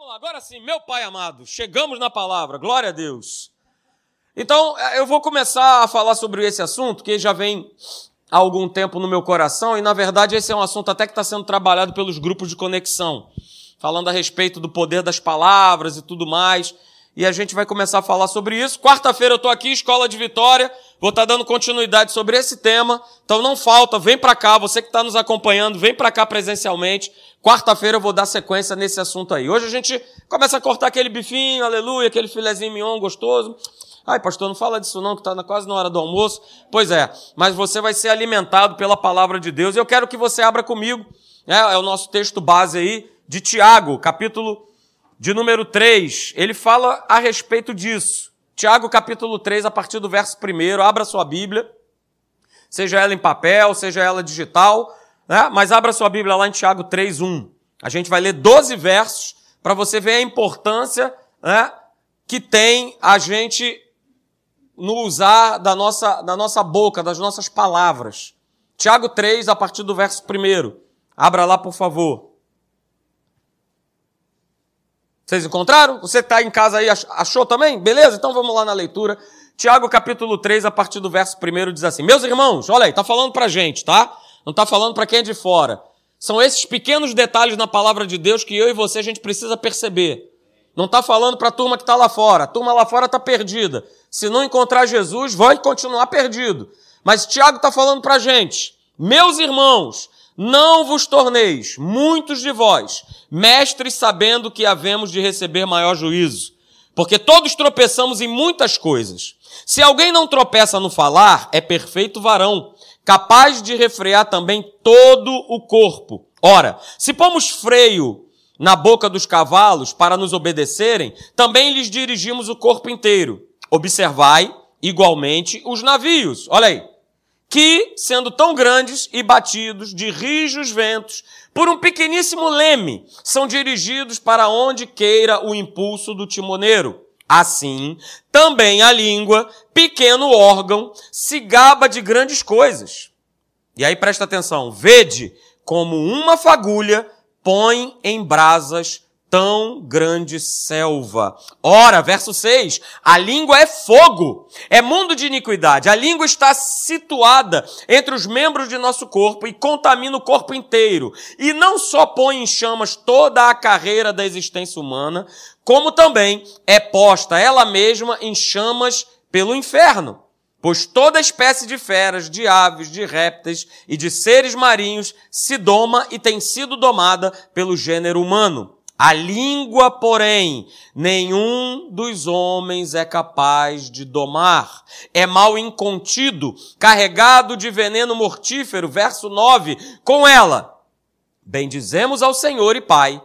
Vamos lá, agora sim, meu Pai amado, chegamos na palavra, glória a Deus. Então, é, eu vou começar a falar sobre esse assunto, que já vem há algum tempo no meu coração, e na verdade esse é um assunto até que está sendo trabalhado pelos grupos de conexão, falando a respeito do poder das palavras e tudo mais e a gente vai começar a falar sobre isso. Quarta-feira eu estou aqui, Escola de Vitória, vou estar tá dando continuidade sobre esse tema. Então não falta, vem para cá, você que está nos acompanhando, vem para cá presencialmente. Quarta-feira eu vou dar sequência nesse assunto aí. Hoje a gente começa a cortar aquele bifinho, aleluia, aquele filezinho mignon gostoso. Ai, pastor, não fala disso não, que está quase na hora do almoço. Pois é, mas você vai ser alimentado pela palavra de Deus. Eu quero que você abra comigo, é, é o nosso texto base aí, de Tiago, capítulo de número 3, ele fala a respeito disso. Tiago capítulo 3, a partir do verso 1, abra sua Bíblia, seja ela em papel, seja ela digital, né? mas abra sua Bíblia lá em Tiago 3, 1. A gente vai ler 12 versos para você ver a importância né, que tem a gente no usar da nossa, da nossa boca, das nossas palavras. Tiago 3, a partir do verso 1. Abra lá, por favor. Vocês encontraram? Você está em casa aí, achou também? Beleza? Então vamos lá na leitura. Tiago capítulo 3, a partir do verso 1 diz assim: Meus irmãos, olha aí, está falando para gente, tá? Não está falando para quem é de fora. São esses pequenos detalhes na palavra de Deus que eu e você a gente precisa perceber. Não está falando para a turma que está lá fora. A turma lá fora está perdida. Se não encontrar Jesus, vai continuar perdido. Mas Tiago está falando para a gente. Meus irmãos, não vos torneis, muitos de vós, mestres sabendo que havemos de receber maior juízo. Porque todos tropeçamos em muitas coisas. Se alguém não tropeça no falar, é perfeito varão, capaz de refrear também todo o corpo. Ora, se pomos freio na boca dos cavalos para nos obedecerem, também lhes dirigimos o corpo inteiro. Observai, igualmente, os navios. Olha aí que, sendo tão grandes e batidos de rijos ventos, por um pequeníssimo leme, são dirigidos para onde queira o impulso do timoneiro. Assim, também a língua, pequeno órgão, se gaba de grandes coisas. E aí presta atenção, vede como uma fagulha põe em brasas tão grande selva. Ora, verso 6, a língua é fogo, é mundo de iniquidade. A língua está situada entre os membros de nosso corpo e contamina o corpo inteiro. E não só põe em chamas toda a carreira da existência humana, como também é posta ela mesma em chamas pelo inferno. Pois toda espécie de feras, de aves, de répteis e de seres marinhos se doma e tem sido domada pelo gênero humano. A língua, porém, nenhum dos homens é capaz de domar. É mal incontido, carregado de veneno mortífero. Verso 9. Com ela, bendizemos ao Senhor e Pai.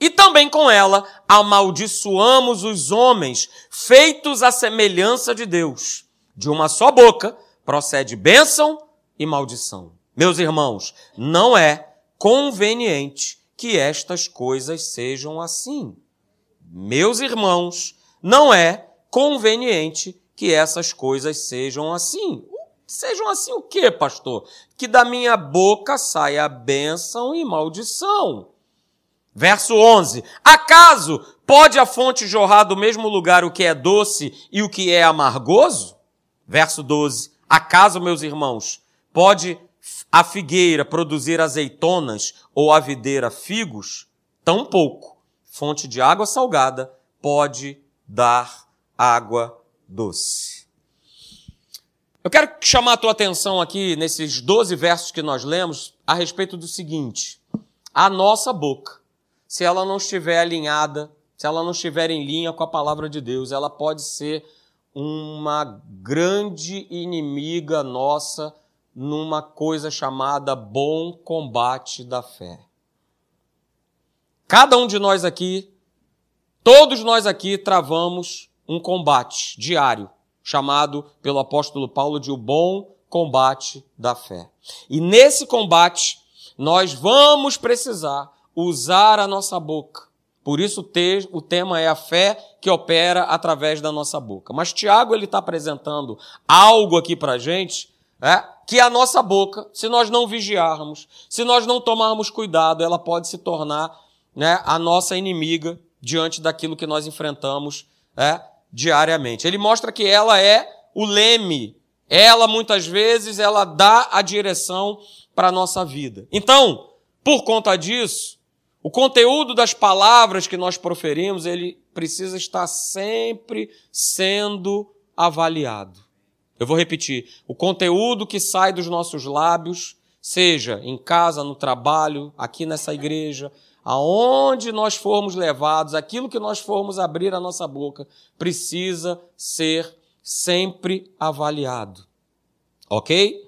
E também com ela, amaldiçoamos os homens, feitos à semelhança de Deus. De uma só boca procede bênção e maldição. Meus irmãos, não é conveniente que estas coisas sejam assim. Meus irmãos, não é conveniente que essas coisas sejam assim. Sejam assim o quê, pastor? Que da minha boca saia bênção e maldição. Verso 11: Acaso pode a fonte jorrar do mesmo lugar o que é doce e o que é amargoso? Verso 12: Acaso, meus irmãos, pode a figueira produzir azeitonas ou a videira figos, tampouco fonte de água salgada pode dar água doce. Eu quero chamar a tua atenção aqui nesses 12 versos que nós lemos a respeito do seguinte: a nossa boca, se ela não estiver alinhada, se ela não estiver em linha com a palavra de Deus, ela pode ser uma grande inimiga nossa numa coisa chamada bom combate da fé. Cada um de nós aqui, todos nós aqui travamos um combate diário, chamado pelo apóstolo Paulo de o bom combate da fé. E nesse combate, nós vamos precisar usar a nossa boca. Por isso o tema é a fé que opera através da nossa boca. Mas Tiago ele está apresentando algo aqui para gente é, que a nossa boca, se nós não vigiarmos, se nós não tomarmos cuidado, ela pode se tornar né, a nossa inimiga diante daquilo que nós enfrentamos é, diariamente. Ele mostra que ela é o leme. Ela, muitas vezes, ela dá a direção para a nossa vida. Então, por conta disso, o conteúdo das palavras que nós proferimos, ele precisa estar sempre sendo avaliado. Eu vou repetir. O conteúdo que sai dos nossos lábios, seja em casa, no trabalho, aqui nessa igreja, aonde nós formos levados, aquilo que nós formos abrir a nossa boca, precisa ser sempre avaliado. Ok?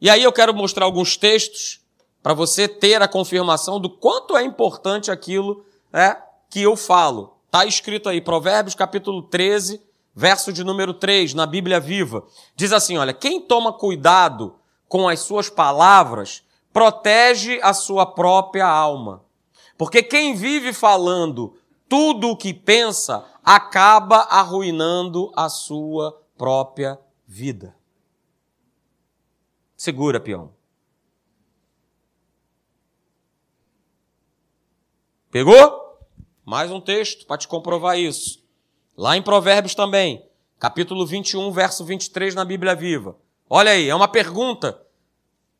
E aí eu quero mostrar alguns textos para você ter a confirmação do quanto é importante aquilo né, que eu falo. Está escrito aí, Provérbios capítulo 13, verso de número 3, na Bíblia Viva. Diz assim: olha, quem toma cuidado com as suas palavras protege a sua própria alma. Porque quem vive falando tudo o que pensa acaba arruinando a sua própria vida. Segura, peão. Pegou? Mais um texto para te comprovar isso. Lá em Provérbios também, capítulo 21, verso 23 na Bíblia Viva. Olha aí, é uma pergunta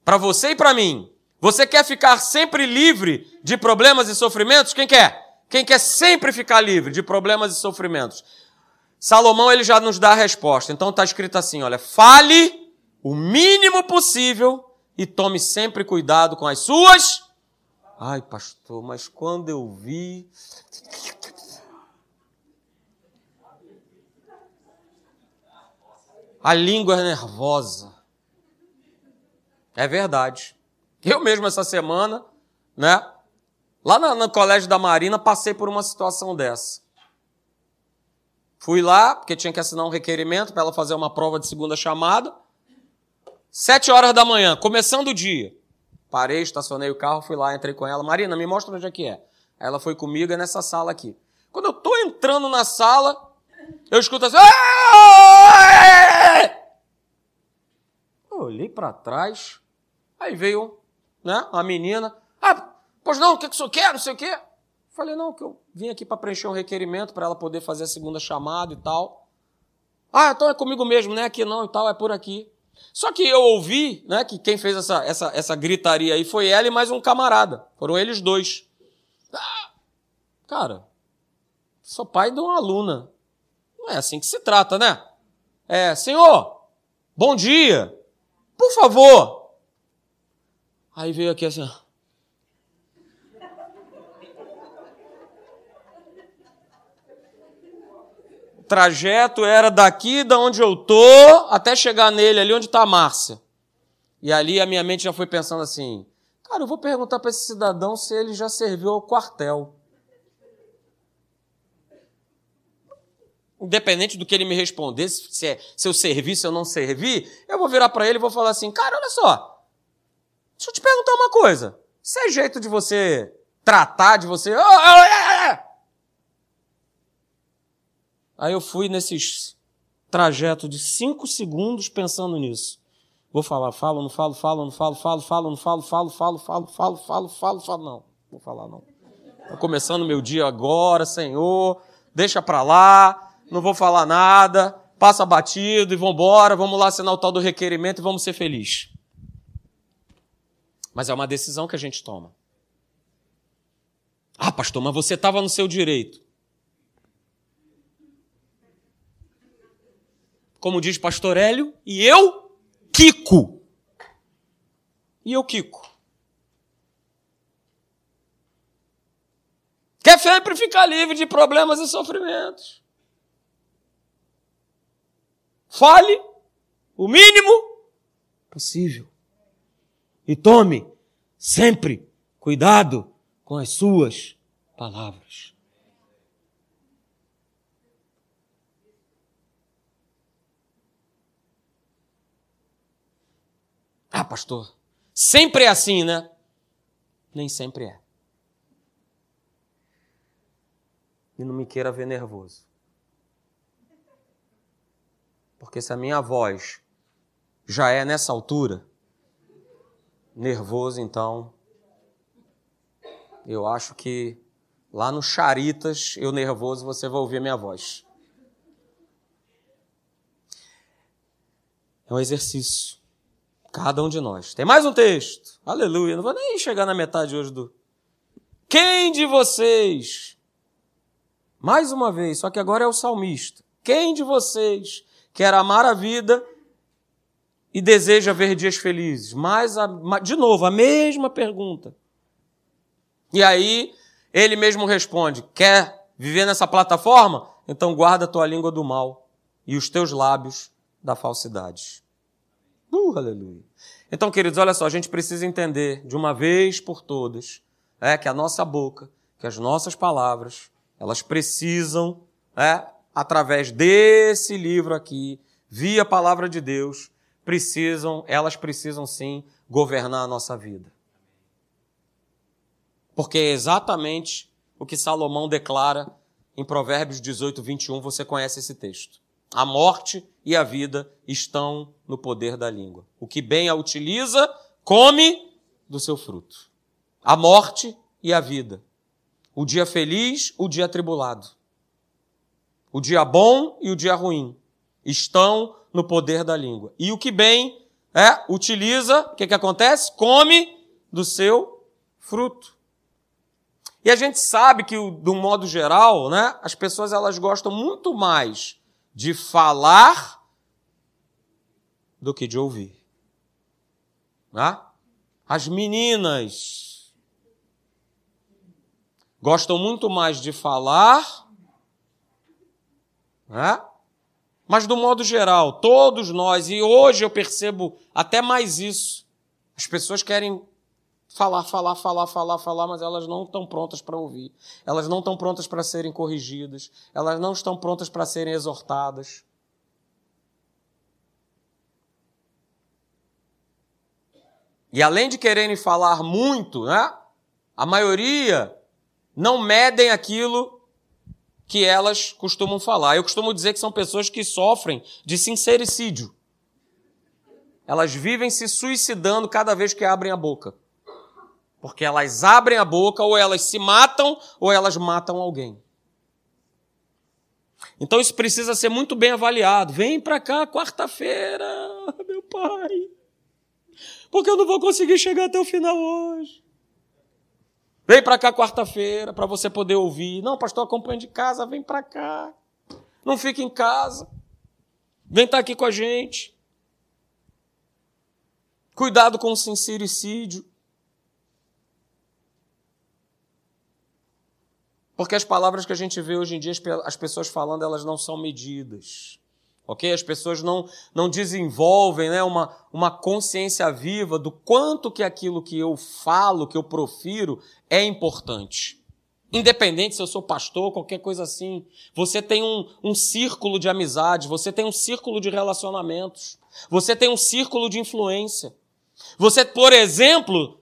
para você e para mim. Você quer ficar sempre livre de problemas e sofrimentos? Quem quer? Quem quer sempre ficar livre de problemas e sofrimentos? Salomão ele já nos dá a resposta. Então está escrito assim, olha, fale o mínimo possível e tome sempre cuidado com as suas. Ai, pastor, mas quando eu vi a língua é nervosa. É verdade. Eu mesmo essa semana, né? Lá no, no colégio da Marina, passei por uma situação dessa. Fui lá, porque tinha que assinar um requerimento para ela fazer uma prova de segunda chamada. Sete horas da manhã, começando o dia. Parei, estacionei o carro, fui lá, entrei com ela. Marina, me mostra onde é que é. Ela foi comigo, é nessa sala aqui. Quando eu tô entrando na sala, eu escuto assim... Eu olhei para trás, aí veio né? A menina, ah, pois não, o que, que o senhor quer, não sei o quê. Falei, não, que eu vim aqui para preencher um requerimento para ela poder fazer a segunda chamada e tal. Ah, então é comigo mesmo, né? Aqui não e tal, é por aqui. Só que eu ouvi, né, que quem fez essa, essa, essa gritaria aí foi ela e mais um camarada. Foram eles dois. Ah, cara, sou pai de uma aluna. Não é assim que se trata, né? É, senhor, bom dia. Por favor, Aí veio aqui assim. O trajeto era daqui da onde eu tô até chegar nele, ali onde está a Márcia. E ali a minha mente já foi pensando assim: cara, eu vou perguntar para esse cidadão se ele já serviu ao quartel. Independente do que ele me responder, se, é, se eu servi, se eu não servi, eu vou virar para ele e vou falar assim: cara, olha só, Deixa eu te perguntar uma coisa. Isso é jeito de você tratar, de você. Aí eu fui nesses trajetos de cinco segundos pensando nisso. Vou falar, falo, não falo, falo, não falo, falo, falo, não falo, falo, falo, falo, falo, falo, falo, falo, não. Vou falar não. Estou começando meu dia agora, Senhor. Deixa para lá, não vou falar nada. Passa batido e vamos embora. Vamos lá assinar o tal do requerimento e vamos ser felizes. Mas é uma decisão que a gente toma. Ah, pastor, mas você estava no seu direito. Como diz pastor Hélio, e eu, Kiko. E eu, Kiko. Quer sempre ficar livre de problemas e sofrimentos. Fale o mínimo possível. E tome sempre cuidado com as suas palavras. Ah, pastor, sempre é assim, né? Nem sempre é. E não me queira ver nervoso. Porque se a minha voz já é nessa altura, nervoso, então eu acho que Lá no Charitas, eu nervoso, você vai ouvir a minha voz. É um exercício. Cada um de nós. Tem mais um texto. Aleluia. Não vou nem chegar na metade hoje do. Quem de vocês, mais uma vez, só que agora é o salmista, quem de vocês quer amar a vida e deseja ver dias felizes? Mais a, de novo, a mesma pergunta. E aí, ele mesmo responde: Quer viver nessa plataforma? Então guarda a tua língua do mal e os teus lábios da falsidade. Uh, aleluia. Então, queridos, olha só, a gente precisa entender de uma vez por todas é, que a nossa boca, que as nossas palavras, elas precisam, é, através desse livro aqui, via a palavra de Deus, precisam, elas precisam sim governar a nossa vida. Porque é exatamente o que Salomão declara em Provérbios 18, 21, você conhece esse texto. A morte e a vida estão no poder da língua. O que bem a utiliza, come do seu fruto. A morte e a vida. O dia feliz, o dia atribulado. O dia bom e o dia ruim estão no poder da língua. E o que bem é, utiliza, o que, que acontece? Come do seu fruto. E a gente sabe que, do modo geral, né, as pessoas elas gostam muito mais de falar do que de ouvir. Né? As meninas gostam muito mais de falar, né? mas do modo geral, todos nós, e hoje eu percebo até mais isso, as pessoas querem falar, falar, falar, falar, falar, mas elas não estão prontas para ouvir. Elas não estão prontas para serem corrigidas. Elas não estão prontas para serem exortadas. E além de quererem falar muito, né? A maioria não medem aquilo que elas costumam falar. Eu costumo dizer que são pessoas que sofrem de sincericídio. Elas vivem se suicidando cada vez que abrem a boca. Porque elas abrem a boca, ou elas se matam, ou elas matam alguém. Então isso precisa ser muito bem avaliado. Vem para cá quarta-feira, meu pai. Porque eu não vou conseguir chegar até o final hoje. Vem para cá quarta-feira para você poder ouvir. Não, pastor, acompanha de casa, vem para cá. Não fique em casa. Vem estar tá aqui com a gente. Cuidado com o sincericídio. Porque as palavras que a gente vê hoje em dia, as pessoas falando, elas não são medidas. Ok? As pessoas não, não desenvolvem né, uma, uma consciência viva do quanto que aquilo que eu falo, que eu profiro, é importante. Independente se eu sou pastor, qualquer coisa assim. Você tem um, um círculo de amizade, você tem um círculo de relacionamentos, você tem um círculo de influência. Você, por exemplo,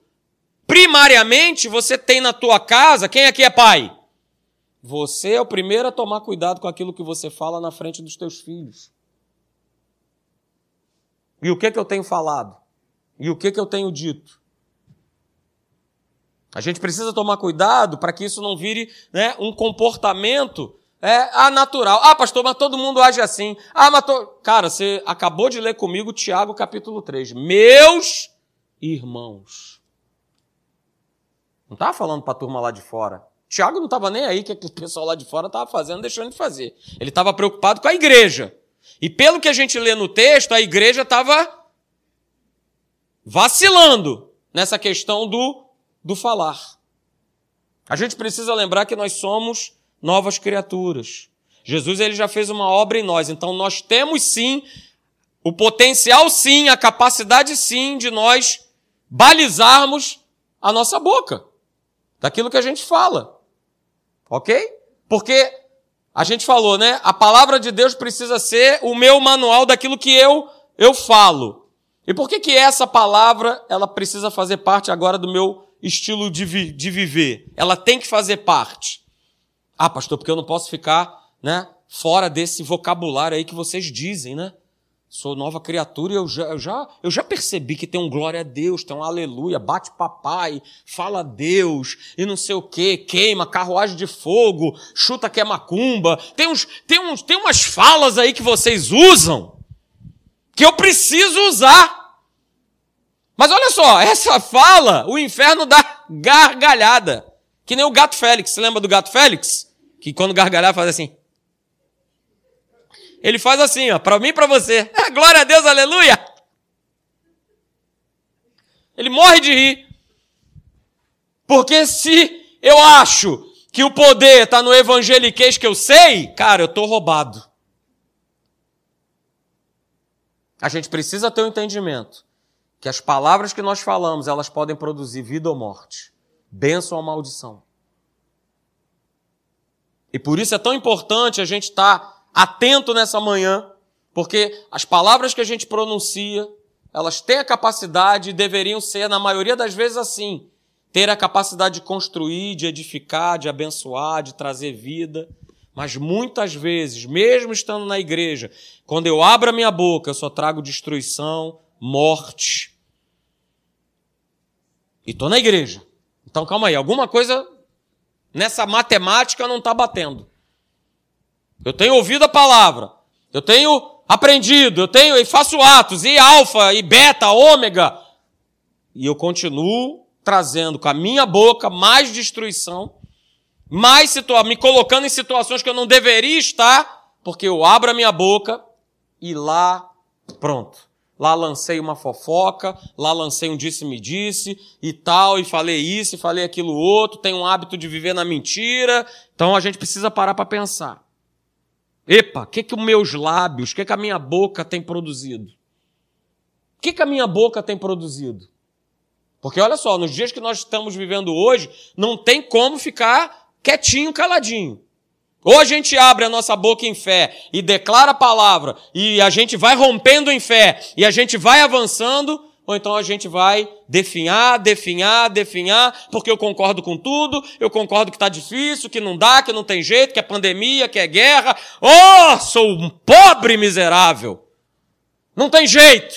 primariamente, você tem na tua casa, quem aqui é pai? Você é o primeiro a tomar cuidado com aquilo que você fala na frente dos teus filhos. E o que que eu tenho falado? E o que que eu tenho dito? A gente precisa tomar cuidado para que isso não vire né, um comportamento é, anatural. Ah, pastor, mas todo mundo age assim. Ah, mas to... Cara, você acabou de ler comigo Tiago capítulo 3. Meus irmãos. Não estava falando para a turma lá de fora. Tiago não estava nem aí que o pessoal lá de fora estava fazendo, deixando de fazer. Ele estava preocupado com a igreja. E pelo que a gente lê no texto, a igreja estava vacilando nessa questão do, do falar. A gente precisa lembrar que nós somos novas criaturas. Jesus ele já fez uma obra em nós, então nós temos sim o potencial sim, a capacidade sim de nós balizarmos a nossa boca daquilo que a gente fala. Ok? Porque a gente falou, né? A palavra de Deus precisa ser o meu manual daquilo que eu eu falo. E por que que essa palavra ela precisa fazer parte agora do meu estilo de, vi, de viver? Ela tem que fazer parte. Ah, pastor, porque eu não posso ficar, né, fora desse vocabulário aí que vocês dizem, né? Sou nova criatura e eu já, eu, já, eu já percebi que tem um glória a Deus, tem um aleluia, bate papai, fala a Deus e não sei o que, queima, carruagem de fogo, chuta que é macumba. Tem, uns, tem, uns, tem umas falas aí que vocês usam que eu preciso usar. Mas olha só, essa fala, o inferno dá gargalhada. Que nem o gato Félix. Lembra do gato Félix? Que quando gargalhar faz assim. Ele faz assim, ó, para mim e para você. glória a Deus, aleluia! Ele morre de rir. Porque se eu acho que o poder está no evangeliquez que eu sei, cara, eu estou roubado. A gente precisa ter um entendimento que as palavras que nós falamos, elas podem produzir vida ou morte, bênção ou maldição. E por isso é tão importante a gente estar tá atento nessa manhã, porque as palavras que a gente pronuncia, elas têm a capacidade e deveriam ser, na maioria das vezes, assim, ter a capacidade de construir, de edificar, de abençoar, de trazer vida. Mas muitas vezes, mesmo estando na igreja, quando eu abro a minha boca, eu só trago destruição, morte. E estou na igreja. Então calma aí, alguma coisa nessa matemática não está batendo. Eu tenho ouvido a palavra. Eu tenho aprendido. Eu tenho e faço atos. E alfa, e beta, ômega. E eu continuo trazendo com a minha boca mais destruição, mais situa me colocando em situações que eu não deveria estar, porque eu abro a minha boca e lá, pronto. Lá lancei uma fofoca, lá lancei um disse-me-disse e tal, e falei isso, e falei aquilo outro, tenho um hábito de viver na mentira. Então a gente precisa parar para pensar. Epa, o que, que os meus lábios, o que, que a minha boca tem produzido? O que, que a minha boca tem produzido? Porque olha só, nos dias que nós estamos vivendo hoje, não tem como ficar quietinho, caladinho. Ou a gente abre a nossa boca em fé e declara a palavra, e a gente vai rompendo em fé, e a gente vai avançando, ou então a gente vai definhar, definhar, definhar, porque eu concordo com tudo, eu concordo que está difícil, que não dá, que não tem jeito, que é pandemia, que é guerra. Oh, sou um pobre miserável. Não tem jeito.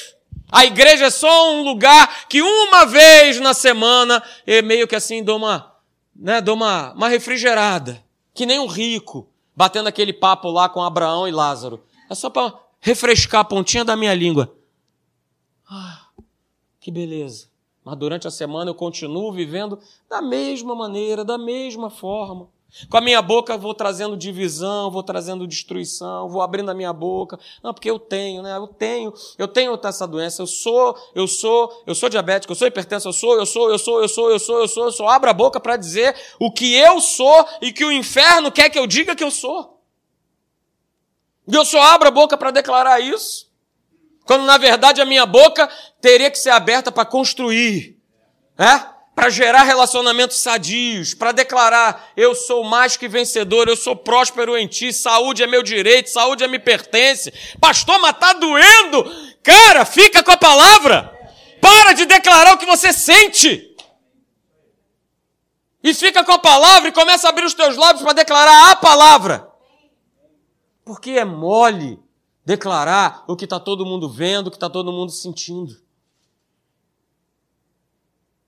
A igreja é só um lugar que uma vez na semana eu meio que assim dou uma, né, dou uma, uma refrigerada. Que nem um rico, batendo aquele papo lá com Abraão e Lázaro. É só para refrescar a pontinha da minha língua. Que beleza. Mas durante a semana eu continuo vivendo da mesma maneira, da mesma forma. Com a minha boca vou trazendo divisão, vou trazendo destruição, vou abrindo a minha boca. Não, porque eu tenho, né? Eu tenho, eu tenho essa doença, eu sou, eu sou, eu sou diabético, eu sou hipertenso, eu sou, eu sou, eu sou, eu sou, eu sou, eu sou, eu sou. Abro a boca para dizer o que eu sou e que o inferno quer que eu diga que eu sou. E eu só abro a boca para declarar isso. Quando na verdade a minha boca teria que ser aberta para construir, é? para gerar relacionamentos sadios, para declarar: eu sou mais que vencedor, eu sou próspero em ti, saúde é meu direito, saúde é me pertence. Pastor, mas tá doendo! Cara, fica com a palavra! Para de declarar o que você sente! E fica com a palavra e começa a abrir os teus lábios para declarar a palavra. Porque é mole declarar o que está todo mundo vendo, o que está todo mundo sentindo.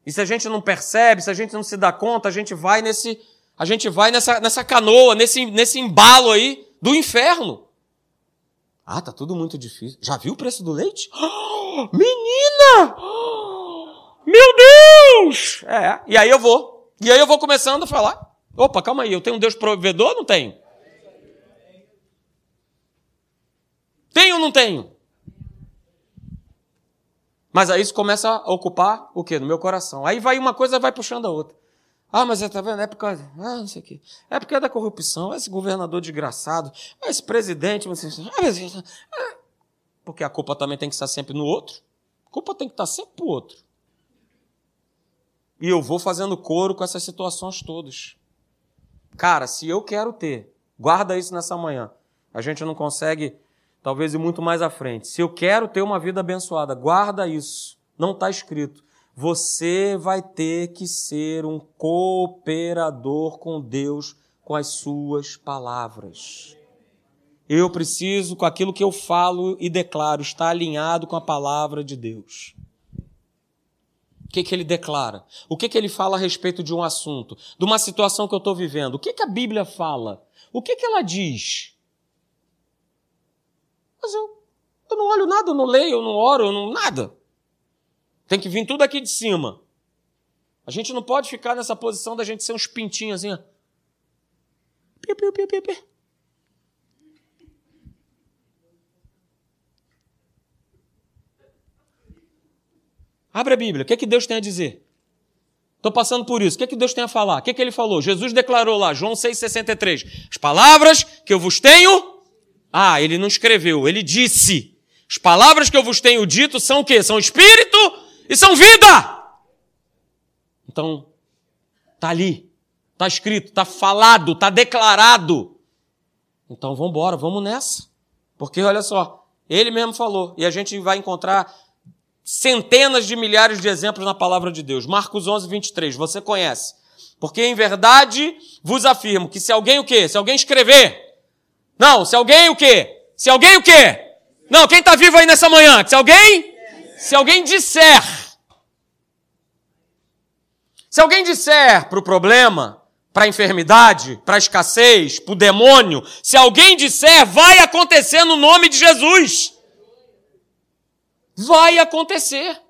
E se a gente não percebe, se a gente não se dá conta, a gente vai nesse, a gente vai nessa, nessa canoa, nesse, nesse embalo aí do inferno. Ah, tá tudo muito difícil. Já viu o preço do leite? Menina! Meu Deus! É, e aí eu vou. E aí eu vou começando a falar. Opa, calma aí, eu tenho um Deus provedor não tenho? Tenho ou não tenho? Mas aí isso começa a ocupar o quê? No meu coração. Aí vai uma coisa vai puxando a outra. Ah, mas está vendo? É por causa. Ah, não sei o quê. É porque é da corrupção, esse governador desgraçado, esse presidente. Ah, porque a culpa também tem que estar sempre no outro. A culpa tem que estar sempre para o outro. E eu vou fazendo coro com essas situações todas. Cara, se eu quero ter, guarda isso nessa manhã. A gente não consegue talvez e muito mais à frente. Se eu quero ter uma vida abençoada, guarda isso. Não está escrito. Você vai ter que ser um cooperador com Deus com as suas palavras. Eu preciso, com aquilo que eu falo e declaro, estar alinhado com a palavra de Deus. O que, que ele declara? O que, que ele fala a respeito de um assunto, de uma situação que eu estou vivendo? O que, que a Bíblia fala? O que, que ela diz? Mas eu, eu não olho nada, eu não leio, eu não oro, eu não. nada. Tem que vir tudo aqui de cima. A gente não pode ficar nessa posição da gente ser uns pintinhos assim. Piu, piu, piu, piu, piu. Abre a Bíblia. O que, é que Deus tem a dizer? Estou passando por isso. O que, é que Deus tem a falar? O que, é que ele falou? Jesus declarou lá, João 6,63. As palavras que eu vos tenho. Ah, ele não escreveu, ele disse. As palavras que eu vos tenho dito são o quê? São espírito e são vida. Então, tá ali, tá escrito, tá falado, tá declarado. Então, vamos embora, vamos nessa. Porque olha só, ele mesmo falou, e a gente vai encontrar centenas de milhares de exemplos na palavra de Deus. Marcos 11, 23, você conhece. Porque em verdade vos afirmo que se alguém o quê? Se alguém escrever. Não, se alguém o quê? Se alguém o quê? Não, quem está vivo aí nessa manhã? Se alguém? Se alguém disser. Se alguém disser para o problema, para a enfermidade, para a escassez, para o demônio, se alguém disser, vai acontecer no nome de Jesus. Vai acontecer.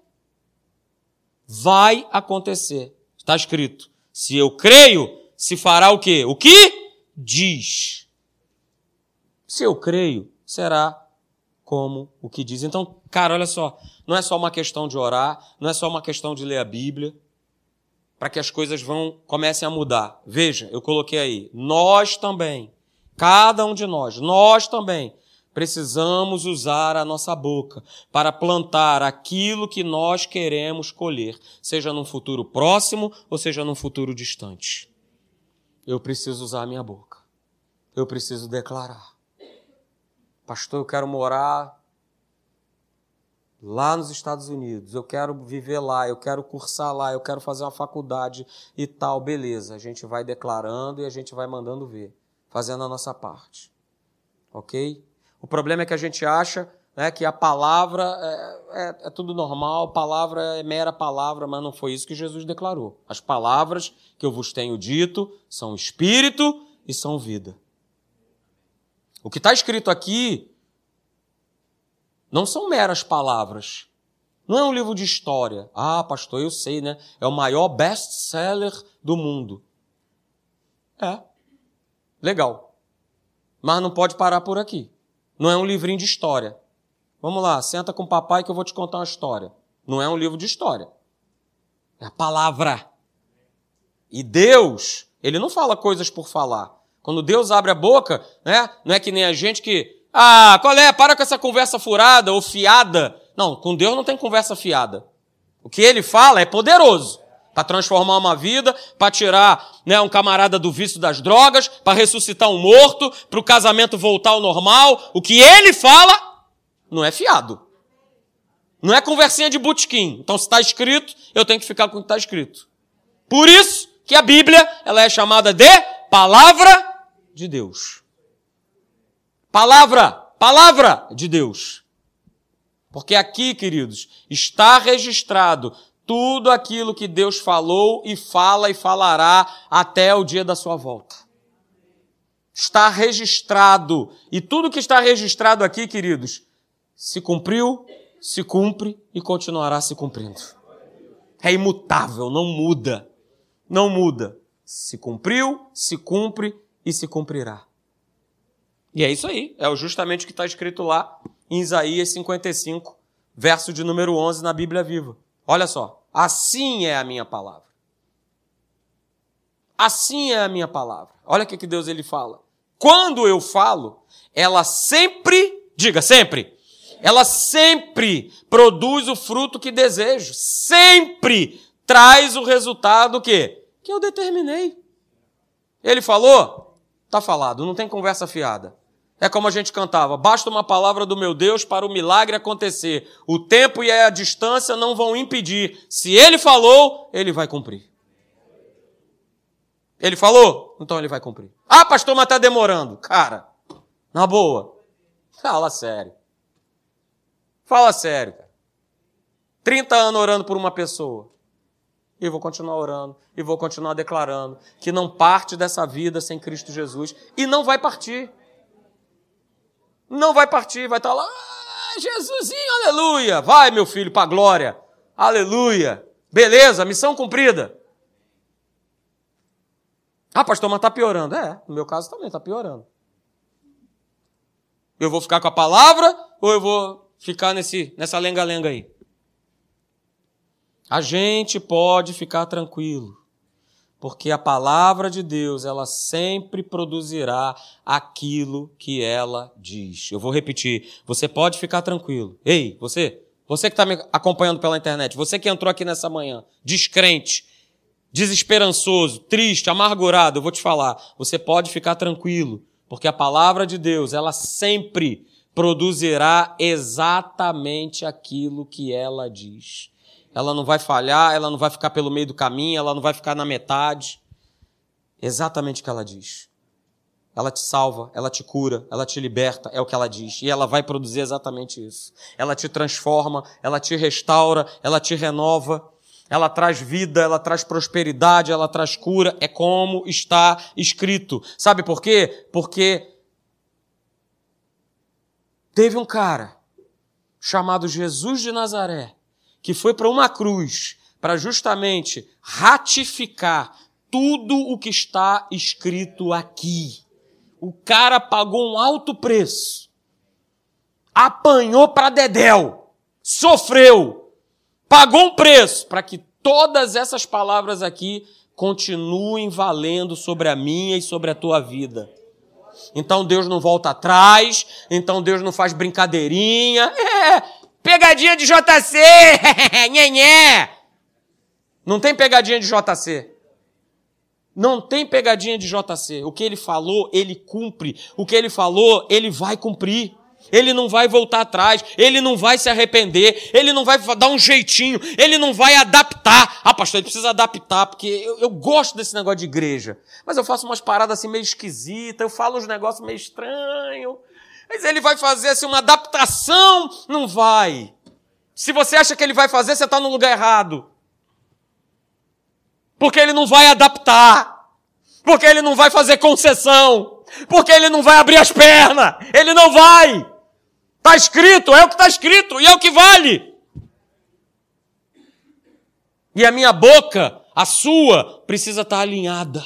Vai acontecer. Está escrito. Se eu creio, se fará o quê? O que diz. Se eu creio, será como o que diz. Então, cara, olha só, não é só uma questão de orar, não é só uma questão de ler a Bíblia, para que as coisas vão comecem a mudar. Veja, eu coloquei aí, nós também, cada um de nós, nós também precisamos usar a nossa boca para plantar aquilo que nós queremos colher, seja num futuro próximo ou seja num futuro distante. Eu preciso usar a minha boca. Eu preciso declarar. Pastor, eu quero morar lá nos Estados Unidos, eu quero viver lá, eu quero cursar lá, eu quero fazer uma faculdade e tal, beleza. A gente vai declarando e a gente vai mandando ver, fazendo a nossa parte. Ok? O problema é que a gente acha né, que a palavra é, é, é, tudo normal, palavra é mera palavra, mas não foi isso que Jesus declarou. As palavras que eu vos tenho dito são espírito e são vida. O que está escrito aqui não são meras palavras. Não é um livro de história. Ah, pastor, eu sei, né? É o maior best-seller do mundo. É. Legal. Mas não pode parar por aqui. Não é um livrinho de história. Vamos lá, senta com o papai que eu vou te contar uma história. Não é um livro de história. É a palavra. E Deus, ele não fala coisas por falar. Quando Deus abre a boca, né? Não é que nem a gente que, ah, qual é? Para com essa conversa furada ou fiada. Não, com Deus não tem conversa fiada. O que ele fala é poderoso para transformar uma vida, para tirar né, um camarada do vício das drogas, para ressuscitar um morto, para o casamento voltar ao normal. O que ele fala não é fiado. Não é conversinha de butiquim. Então, se está escrito, eu tenho que ficar com o que está escrito. Por isso que a Bíblia ela é chamada de palavra de Deus. Palavra, palavra de Deus. Porque aqui, queridos, está registrado tudo aquilo que Deus falou e fala e falará até o dia da sua volta. Está registrado. E tudo que está registrado aqui, queridos, se cumpriu, se cumpre e continuará se cumprindo. É imutável, não muda. Não muda. Se cumpriu, se cumpre e se cumprirá. E é isso aí. É justamente o que está escrito lá em Isaías 55, verso de número 11 na Bíblia Viva. Olha só. Assim é a minha palavra. Assim é a minha palavra. Olha o que Deus ele fala. Quando eu falo, ela sempre, diga sempre, ela sempre produz o fruto que desejo. Sempre traz o resultado que que eu determinei. Ele falou, tá falado, não tem conversa fiada. É como a gente cantava: basta uma palavra do meu Deus para o milagre acontecer. O tempo e a distância não vão impedir. Se ele falou, ele vai cumprir. Ele falou? Então ele vai cumprir. Ah, pastor, mas está demorando. Cara, Na boa. Fala sério. Fala sério, cara. 30 anos orando por uma pessoa. E vou continuar orando, e vou continuar declarando que não parte dessa vida sem Cristo Jesus. E não vai partir. Não vai partir, vai estar lá, ah, Jesusinho, aleluia. Vai, meu filho, para a glória. Aleluia. Beleza, missão cumprida. Ah, pastor, mas está piorando. É, no meu caso também está piorando. Eu vou ficar com a palavra ou eu vou ficar nesse, nessa lenga-lenga aí? A gente pode ficar tranquilo, porque a palavra de Deus, ela sempre produzirá aquilo que ela diz. Eu vou repetir, você pode ficar tranquilo. Ei, você, você que está me acompanhando pela internet, você que entrou aqui nessa manhã, descrente, desesperançoso, triste, amargurado, eu vou te falar, você pode ficar tranquilo, porque a palavra de Deus, ela sempre produzirá exatamente aquilo que ela diz ela não vai falhar, ela não vai ficar pelo meio do caminho, ela não vai ficar na metade. Exatamente o que ela diz. Ela te salva, ela te cura, ela te liberta, é o que ela diz. E ela vai produzir exatamente isso. Ela te transforma, ela te restaura, ela te renova, ela traz vida, ela traz prosperidade, ela traz cura. É como está escrito. Sabe por quê? Porque teve um cara chamado Jesus de Nazaré que foi para uma cruz para justamente ratificar tudo o que está escrito aqui. O cara pagou um alto preço, apanhou para dedéu, sofreu, pagou um preço para que todas essas palavras aqui continuem valendo sobre a minha e sobre a tua vida. Então Deus não volta atrás, então Deus não faz brincadeirinha. É, Pegadinha de JC! Nhenhé! Não tem pegadinha de JC. Não tem pegadinha de JC. O que ele falou, ele cumpre. O que ele falou, ele vai cumprir. Ele não vai voltar atrás, ele não vai se arrepender, ele não vai dar um jeitinho, ele não vai adaptar. Ah, pastor, ele precisa adaptar, porque eu, eu gosto desse negócio de igreja. Mas eu faço umas paradas assim meio esquisitas, eu falo uns negócios meio estranhos. Mas ele vai fazer assim, uma adaptação? Não vai. Se você acha que ele vai fazer, você está no lugar errado. Porque ele não vai adaptar. Porque ele não vai fazer concessão. Porque ele não vai abrir as pernas. Ele não vai. Está escrito, é o que está escrito e é o que vale. E a minha boca, a sua, precisa estar tá alinhada.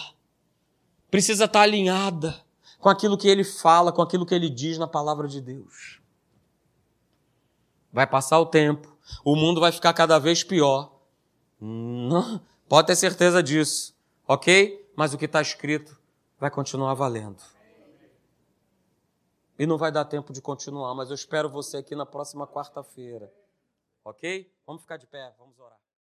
Precisa estar tá alinhada com aquilo que ele fala, com aquilo que ele diz na palavra de Deus. Vai passar o tempo, o mundo vai ficar cada vez pior. Não, pode ter certeza disso, ok? Mas o que está escrito vai continuar valendo. E não vai dar tempo de continuar, mas eu espero você aqui na próxima quarta-feira, ok? Vamos ficar de pé, vamos orar.